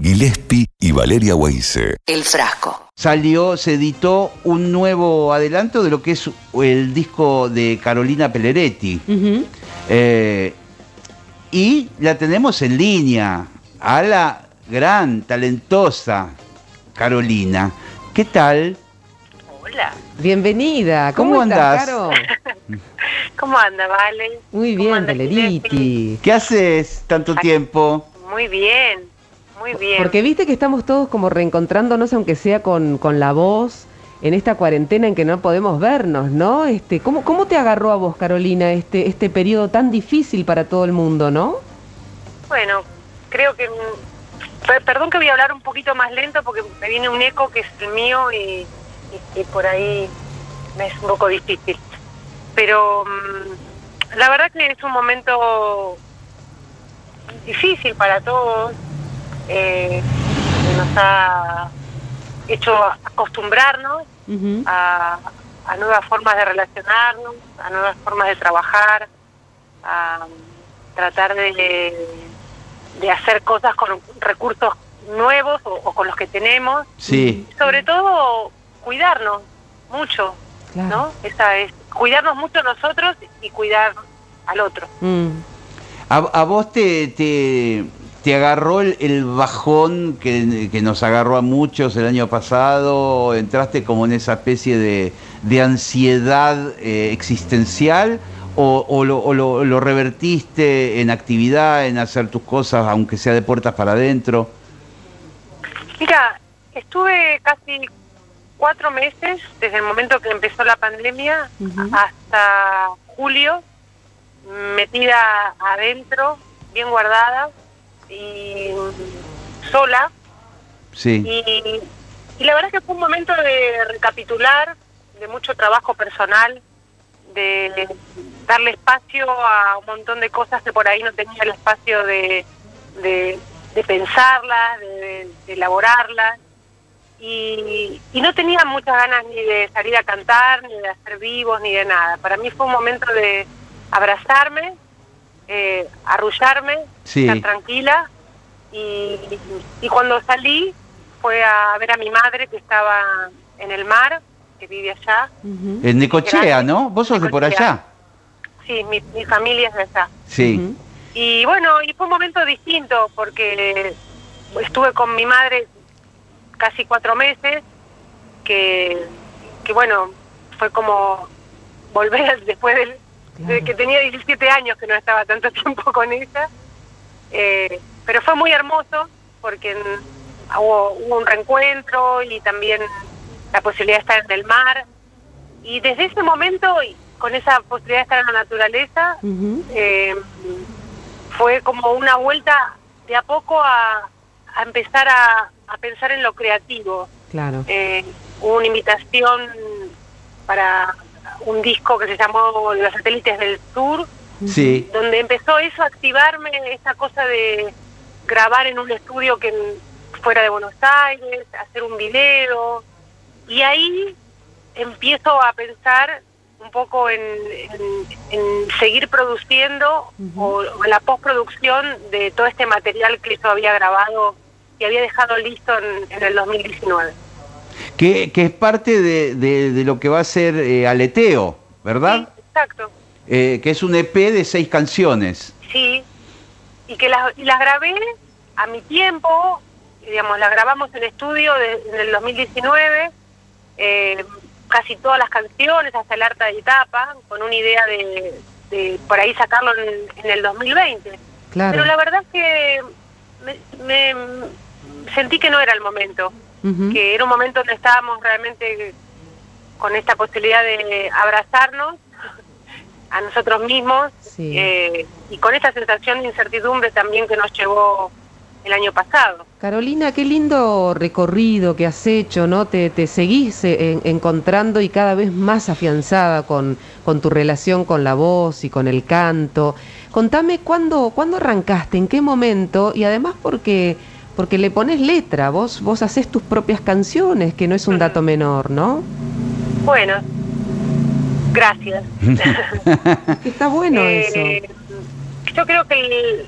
Gillespie y Valeria Weise. El frasco. Salió, se editó un nuevo adelanto de lo que es el disco de Carolina Pelleretti. Eh, y la tenemos en línea a la gran, talentosa Carolina. ¿Qué tal? Hola. Bienvenida. ¿Cómo, ¿Cómo, andás? estás, Caro? ¿Cómo anda, Vale? Muy ¿Cómo bien, Valeriti. ¿Qué haces tanto tiempo? Muy bien, muy bien. Porque viste que estamos todos como reencontrándonos, aunque sea con, con la voz, en esta cuarentena en que no podemos vernos, ¿no? Este, ¿cómo, ¿Cómo te agarró a vos, Carolina, este, este periodo tan difícil para todo el mundo, no? Bueno, creo que... per- Perdón que voy a hablar un poquito más lento porque me viene un eco que es el mío y, y- y por ahí me es un poco difícil. Pero mm, la verdad que es un momento difícil para todos. Eh, nos ha hecho acostumbrarnos a, a nuevas formas de relacionarnos, a nuevas formas de trabajar, a tratar de, de hacer cosas con recursos nuevos o, o con los que tenemos. Sí. Sobre todo, cuidarnos mucho, Claro. ¿no? Esa es, cuidarnos mucho nosotros y cuidar al otro. Mm. ¿A, a vos te, te, te agarró el, el bajón que, que nos agarró a muchos el año pasado? ¿Entraste como en esa especie de, de ansiedad eh, existencial? ¿O, o lo, o lo- lo revertiste en actividad, en hacer tus cosas, aunque sea de puertas para adentro? Mira, estuve casi cuatro meses desde el momento que empezó la pandemia hasta julio metida adentro, bien guardada y sola. Sí. Y, y la verdad es que fue un momento de recapitular, de mucho trabajo personal, de darle espacio a un montón de cosas que por ahí no tenía el espacio de, de, de pensarlas, de, de- de elaborarlas. Y, y no tenía muchas ganas ni de salir a cantar, ni de hacer vivos, ni de nada. Para mí fue un momento de abrazarme, eh, arrullarme, Sí. estar tranquila. Y, y cuando salí fue a ver a mi madre que estaba en el mar, que vive allá. En Necochea, ¿no? Vos sos de por allá. Sí, mi, mi familia es de allá. Sí. Y bueno, y fue un momento distinto porque estuve con mi madre casi cuatro meses, que, que bueno, fue como volver después del, que tenía 17 años que no estaba tanto tiempo con ella. Eh, pero fue muy hermoso porque hubo, hubo un reencuentro y también la posibilidad de estar en el mar. Y desde ese momento, con esa posibilidad de estar en la naturaleza, eh, fue como una vuelta de a poco a, a empezar a, a pensar en lo creativo. Claro. Eh, hubo una invitación para un disco que se llamó Los satélites del sur, Sí. donde empezó eso a activarme, esa cosa de grabar en un estudio que fuera de Buenos Aires, hacer un video, y ahí empiezo a pensar un poco en, en- en seguir produciendo o en la postproducción de todo este material que yo había grabado y había dejado listo en, en el 2019. Que, que es parte de, de- de lo que va a ser eh, Aleteo, ¿verdad? Sí, exacto. Eh, que es un EP de seis canciones. Sí, y que las, y las grabé a mi tiempo, digamos, las grabamos en estudio de- en el 2019, eh, casi todas las canciones, hasta el harta de etapa, con una idea de, de por ahí sacarlo en, en el 2020. Claro. Pero la verdad es que me, me- sentí que no era el momento, Que era un momento donde estábamos realmente con esta posibilidad de abrazarnos a nosotros mismos Sí. eh, y con esta sensación de incertidumbre también que nos llevó el año pasado. Carolina, qué lindo recorrido que has hecho, ¿no? Te, te seguís eh, en- encontrando y cada vez más afianzada con, con tu relación con la voz y con el canto. Contame cuándo, cuándo arrancaste, en qué momento y además porque, porque le pones letra, vos, vos haces tus propias canciones, que no es un dato menor, ¿no? Bueno, gracias. Está bueno Eh, eso. Yo creo que el-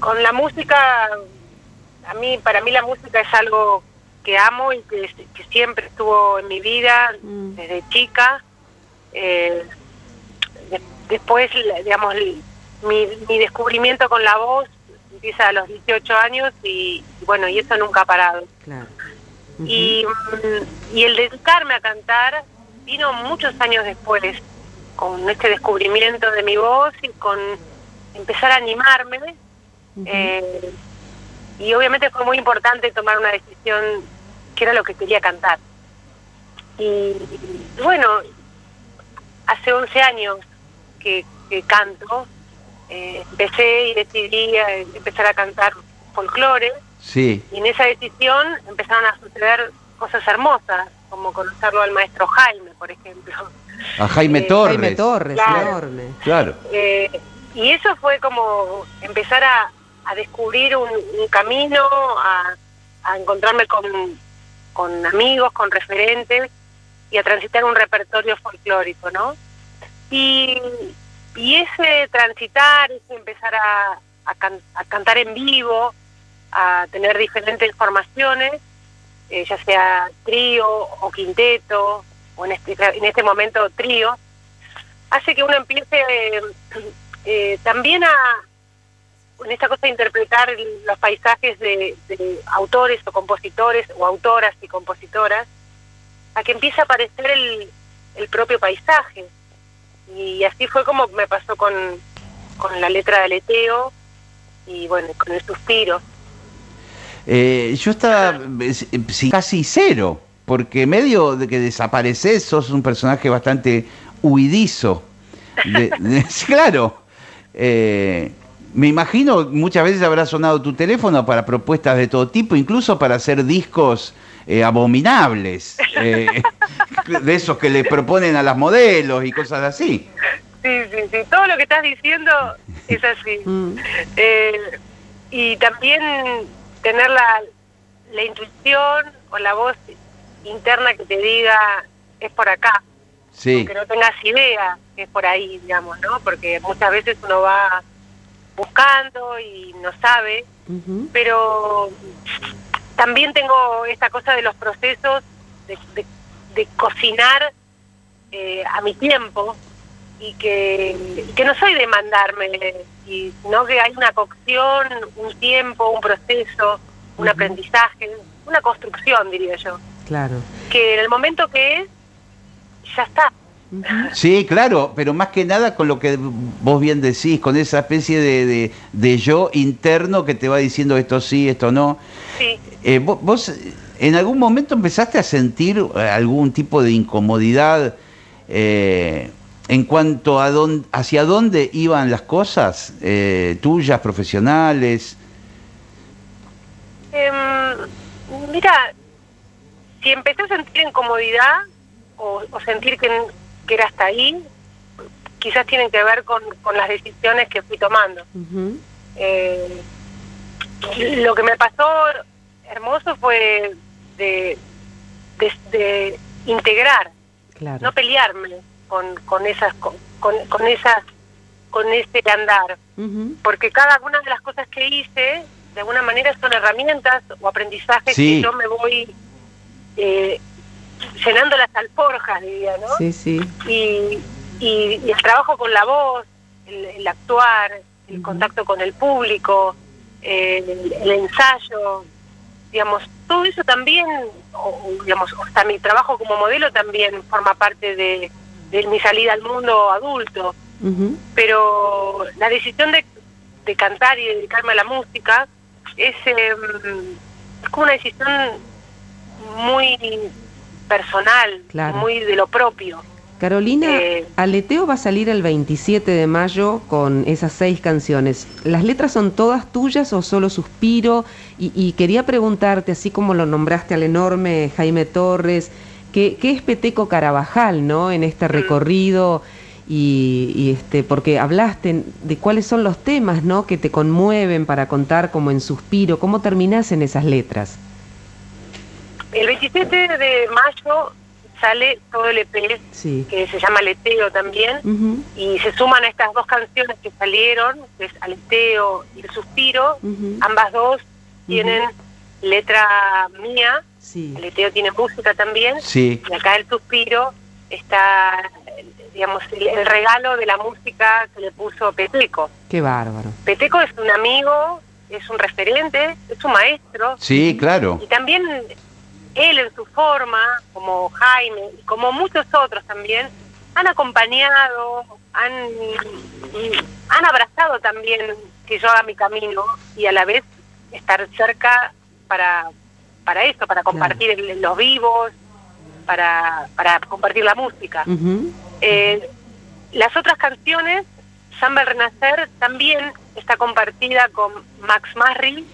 con la música a mí, para mí la música es algo que amo y que, que siempre estuvo en mi vida Mm. desde chica. Eh, de- después, digamos, mi, mi descubrimiento con la voz empieza a los 18 años y, bueno, y eso nunca ha parado. Claro. Y, y el dedicarme a cantar vino muchos años después, con este descubrimiento de mi voz y con empezar a animarme. Eh, y obviamente fue muy importante tomar una decisión que era lo que quería cantar. Y, y bueno, hace 11 años que, que canto, eh, empecé y decidí empezar a cantar folclore. Sí. Y en esa decisión empezaron a suceder cosas hermosas, como conocerlo al maestro Jaime, por ejemplo. A Jaime Eh, Torres. Jaime Torres, Claro. enorme. Claro. Eh, y eso fue como empezar a, a descubrir un, un camino, a, a encontrarme con, con amigos, con referentes y a transitar un repertorio folclórico, ¿no? Y, y ese transitar, ese empezar a, a can- a cantar en vivo, a tener diferentes formaciones, eh, ya sea trío o quinteto, o en este, en este momento trío, hace que uno empiece eh, eh, también a, en esta cosa de interpretar los paisajes de, de autores o compositores o autoras y compositoras, a que empiece a aparecer el, el propio paisaje. Y así fue como me pasó con, con la letra de Aleteo y bueno, con el suspiro. Eh, yo estaba eh, casi cero, porque medio de que desapareces, sos un personaje bastante huidizo. De- claro. Eh, me imagino muchas veces habrá sonado tu teléfono para propuestas de todo tipo, incluso para hacer discos eh, abominables, eh, de esos que le proponen a las modelos y cosas así. Sí, sí, sí, todo lo que estás diciendo es así. Mm. Eh, y también tener la, la intuición o la voz interna que te diga es por acá, Sí, aunque no tengas idea que es por ahí, digamos, ¿no? Porque muchas veces uno va buscando y no sabe, pero también tengo esta cosa de los procesos de, de- de cocinar eh, a mi tiempo y que, y que no soy de mandarme, y, sino que hay una cocción, un tiempo, un proceso, un aprendizaje, una construcción, diría yo, Claro. que en el momento que es, ya está. Sí, claro, pero más que nada con lo que vos bien decís, con esa especie de, de- de yo interno que te va diciendo esto sí, esto no. Sí. Eh, vo- ¿Vos eh, en algún momento empezaste a sentir eh, algún tipo de incomodidad eh, en cuanto a dónde, hacia dónde iban las cosas eh, tuyas, profesionales? Em, mira, si empecé a sentir incomodidad o, o sentir que, que era hasta ahí, quizás tienen que ver con, con las decisiones que fui tomando. Eh, lo que me pasó hermoso fue de, de, de integrar, Claro. no pelearme con, con esas con, con, esas con ese andar porque cada una de las cosas que hice de alguna manera son herramientas o aprendizajes Sí. que yo me voy eh, llenando las alforjas diría no Sí, sí. y, y, y el trabajo con la voz el, el actuar el contacto con el público eh, el, el ensayo digamos todo eso también o, digamos hasta mi trabajo como modelo también forma parte de, de mi salida al mundo adulto. Pero la decisión de, de cantar y dedicarme a la música es, eh, es como una decisión muy personal, Claro. muy de lo propio. Carolina, Eh, Aleteo va a salir el 27 de mayo con esas seis canciones. ¿Las letras son todas tuyas o solo Suspiro? Y, y quería preguntarte, así como lo nombraste al enorme Jaime Torres, ¿qué, qué es Peteco Carabajal, no? En este recorrido y, y este, porque hablaste de cuáles son los temas, ¿no? Que te conmueven para contar como en Suspiro. ¿Cómo terminás en esas letras? El 27 de mayo sale todo el EP, Sí. que se llama Aleteo también, y se suman a estas dos canciones que salieron, que es Aleteo y El Suspiro, ambas dos tienen letra mía, Sí. el Eteo tiene música también, Sí. y acá el suspiro está, digamos, el, el regalo de la música que le puso Peteco. Qué bárbaro. Peteco es un amigo, es un referente, es un maestro, Sí, claro. y también él en su forma, como Jaime, y como muchos otros también, han acompañado, han, han abrazado también que yo haga mi camino y a la vez estar cerca para, para eso, para compartir los vivos, para, para compartir la música. Eh, las otras canciones, Samba el Renacer, también está compartida con Max Marri,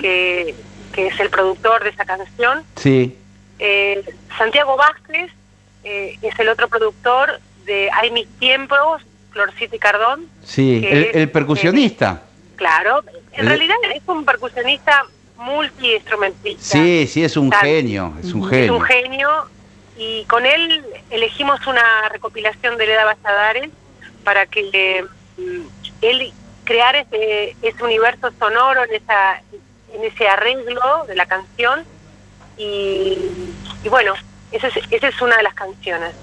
que, que es el productor de esa canción. Sí. Eh, Santiago Vázquez eh, es el otro productor de Hay mis tiempos, Florcita y Cardón. Sí. El, es, el percusionista. Claro, en El- realidad es un percusionista multiinstrumentista. Sí, sí, es un genio. Es un Ujú. Es genio. un genio y con él elegimos una recopilación de Leda Valladares para que mm, él creara ese, ese universo sonoro en, esa, en ese arreglo de la canción y, y bueno, esa es, esa es una de las canciones.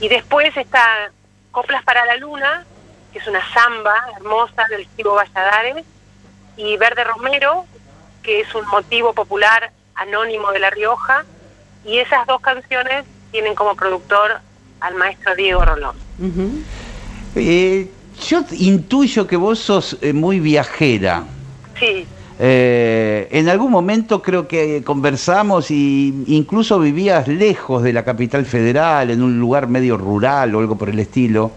Y después está Coplas para la Luna, que es una samba hermosa del Chivo Valladares, y Verde Romero, que es un motivo popular anónimo de La Rioja, y esas dos canciones tienen como productor al maestro Diego Rolón. Eh, yo intuyo que vos sos eh, muy viajera. Sí, Eh, en algún momento creo que conversamos y incluso vivías lejos de la capital federal, en un lugar medio rural o algo por el estilo.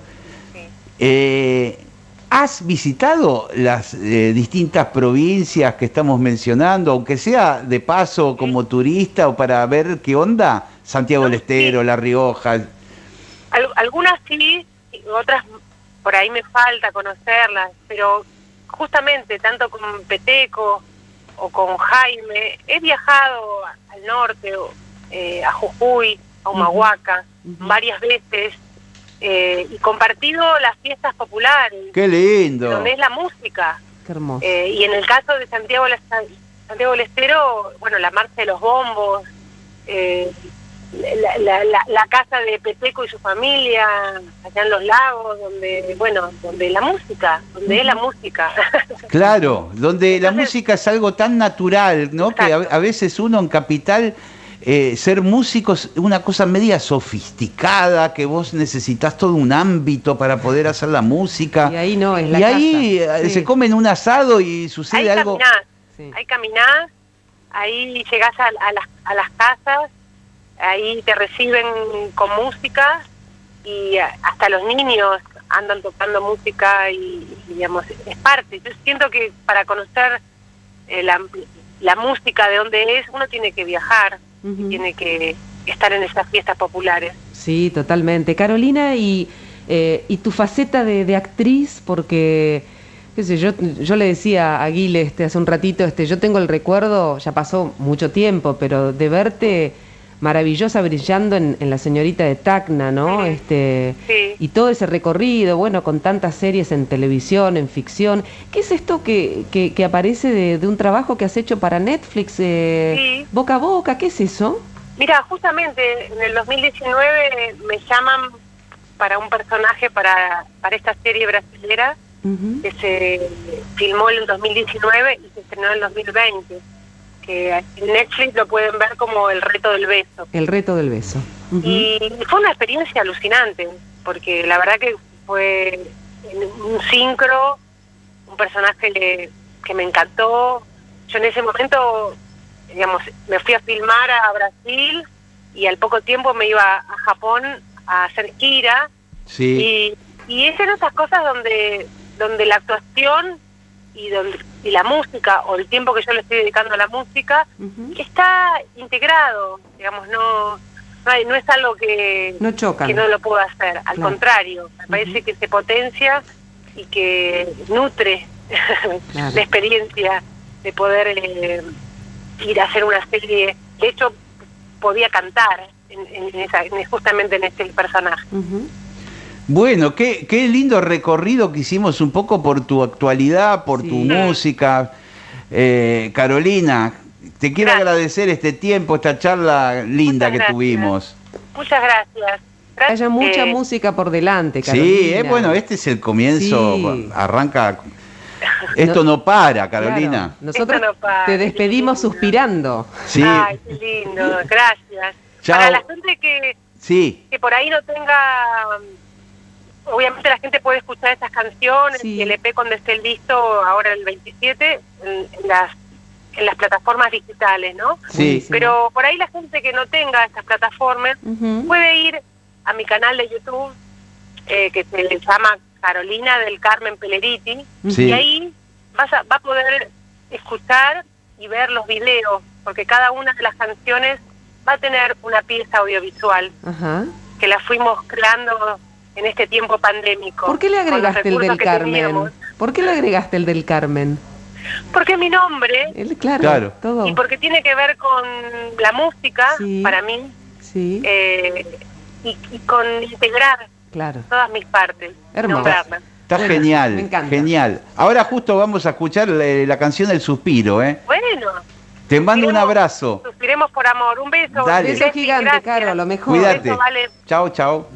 sí. Eh, ¿Has visitado las eh, distintas provincias que estamos mencionando, aunque sea de paso como turista o para ver qué onda? Santiago No, del Estero, sí. La Rioja. Al- algunas sí, otras por ahí me falta conocerlas, pero justamente tanto con Peteco o con Jaime, he viajado al norte, eh, a Jujuy, a Humahuaca, varias veces, eh, y compartido las fiestas populares, ¡Qué lindo! donde es la música. Qué hermoso. Eh, y en el caso de Santiago, Santiago del Estero, bueno, la marcha de los bombos, eh, la, la- la- la casa de Peteco y su familia, allá en los lagos, donde, bueno, donde la música, donde es la música. Claro, donde la música es algo tan natural, ¿no? Que a, veces uno en capital, eh, ser músico es una cosa media sofisticada, que vos necesitas todo un ámbito para poder hacer la música. Y ahí no, es la Y ahí casa. eh, Sí. se comen un asado y ahí sucede algo. caminás, Sí. ahí caminás, ahí llegás a, a las, a las casas, ahí te reciben con música y a- hasta los niños andan tocando música y, y, digamos, es parte. Yo siento que para conocer eh, la, la música de dónde es, uno tiene que viajar, Ujú. tiene que estar en esas fiestas populares. Sí, totalmente. Carolina, y, eh, y tu faceta de, de actriz, porque qué sé, yo, yo le decía a Guile este, hace un ratito, este, yo tengo el recuerdo, ya pasó mucho tiempo, pero de verte maravillosa brillando en, en La Señorita de Tacna, ¿no? Ujú. Este, Sí. y todo ese recorrido, bueno, con tantas series en televisión, en ficción. ¿Qué es esto que, que, que aparece de, de un trabajo que has hecho para Netflix? eh, Sí. Boca a boca, ¿qué es eso? Mira, justamente en el 2019 me llaman para un personaje para, para esta serie brasilera que se filmó en el 2019 y se estrenó en el 2020, que en Netflix lo pueden ver como El reto del beso. El reto del beso. Y fue una experiencia alucinante, porque la verdad que fue en un sincro, un personaje que, que me encantó. Yo en ese momento, digamos, me fui a filmar a Brasil y al poco tiempo me iba a Japón a hacer gira Sí. y, y es en esas cosas donde, donde la actuación y, donde, y la música, o el tiempo que yo le estoy dedicando a la música, está integrado, digamos, no, no, hay- no es algo que, No chocan. que no lo puedo hacer, al Claro. contrario, me parece que se potencia y que nutre Claro. la experiencia de poder eh, ir a hacer una serie. De hecho, podía cantar en, en esa, en- justamente en este personaje. Bueno, qué, qué lindo recorrido que hicimos un poco por tu actualidad, por tu música. Eh, Carolina, te quiero Gracias. agradecer este tiempo, esta charla linda Muchas que gracias. tuvimos. Muchas gracias. Que haya mucha Eh, música por delante, Carolina. Sí, es bueno, este es el comienzo, Sí. arranca... Esto no, para, Carolina. Claro, Nosotros no para, te despedimos suspirando. Sí, Ay, qué lindo, gracias. Chao. Para la gente que, sí, que por ahí no tenga, obviamente la gente puede escuchar estas canciones Sí. y el EP cuando esté listo, ahora el 27, en, en las en las plataformas digitales, ¿no? sí. Pero por ahí la gente que no tenga estas plataformas puede ir a mi canal de YouTube eh, que se le llama Carolina del Carmen Peleriti Sí. y ahí vas a, va a poder escuchar y ver los videos porque cada una de las canciones va a tener una pieza audiovisual que la fuimos creando en este tiempo pandémico. ¿Por qué le agregaste el del Carmen? teníamos. ¿Por qué le agregaste el del Carmen? Porque mi nombre El, claro, Claro. todo. y porque tiene que ver con la música Sí. para mí Sí, eh, y, y con integrar claro. todas mis partes, Hermoso. Está Bueno, genial, me encanta. genial. Ahora justo vamos a escuchar la canción del suspiro, ¿eh? Bueno, Te mando un abrazo. suspiremos por amor. Un beso. Dale. Beso Ceci, gigante. Caro, lo mejor. Cuídate. Beso, vale. Chao, chao.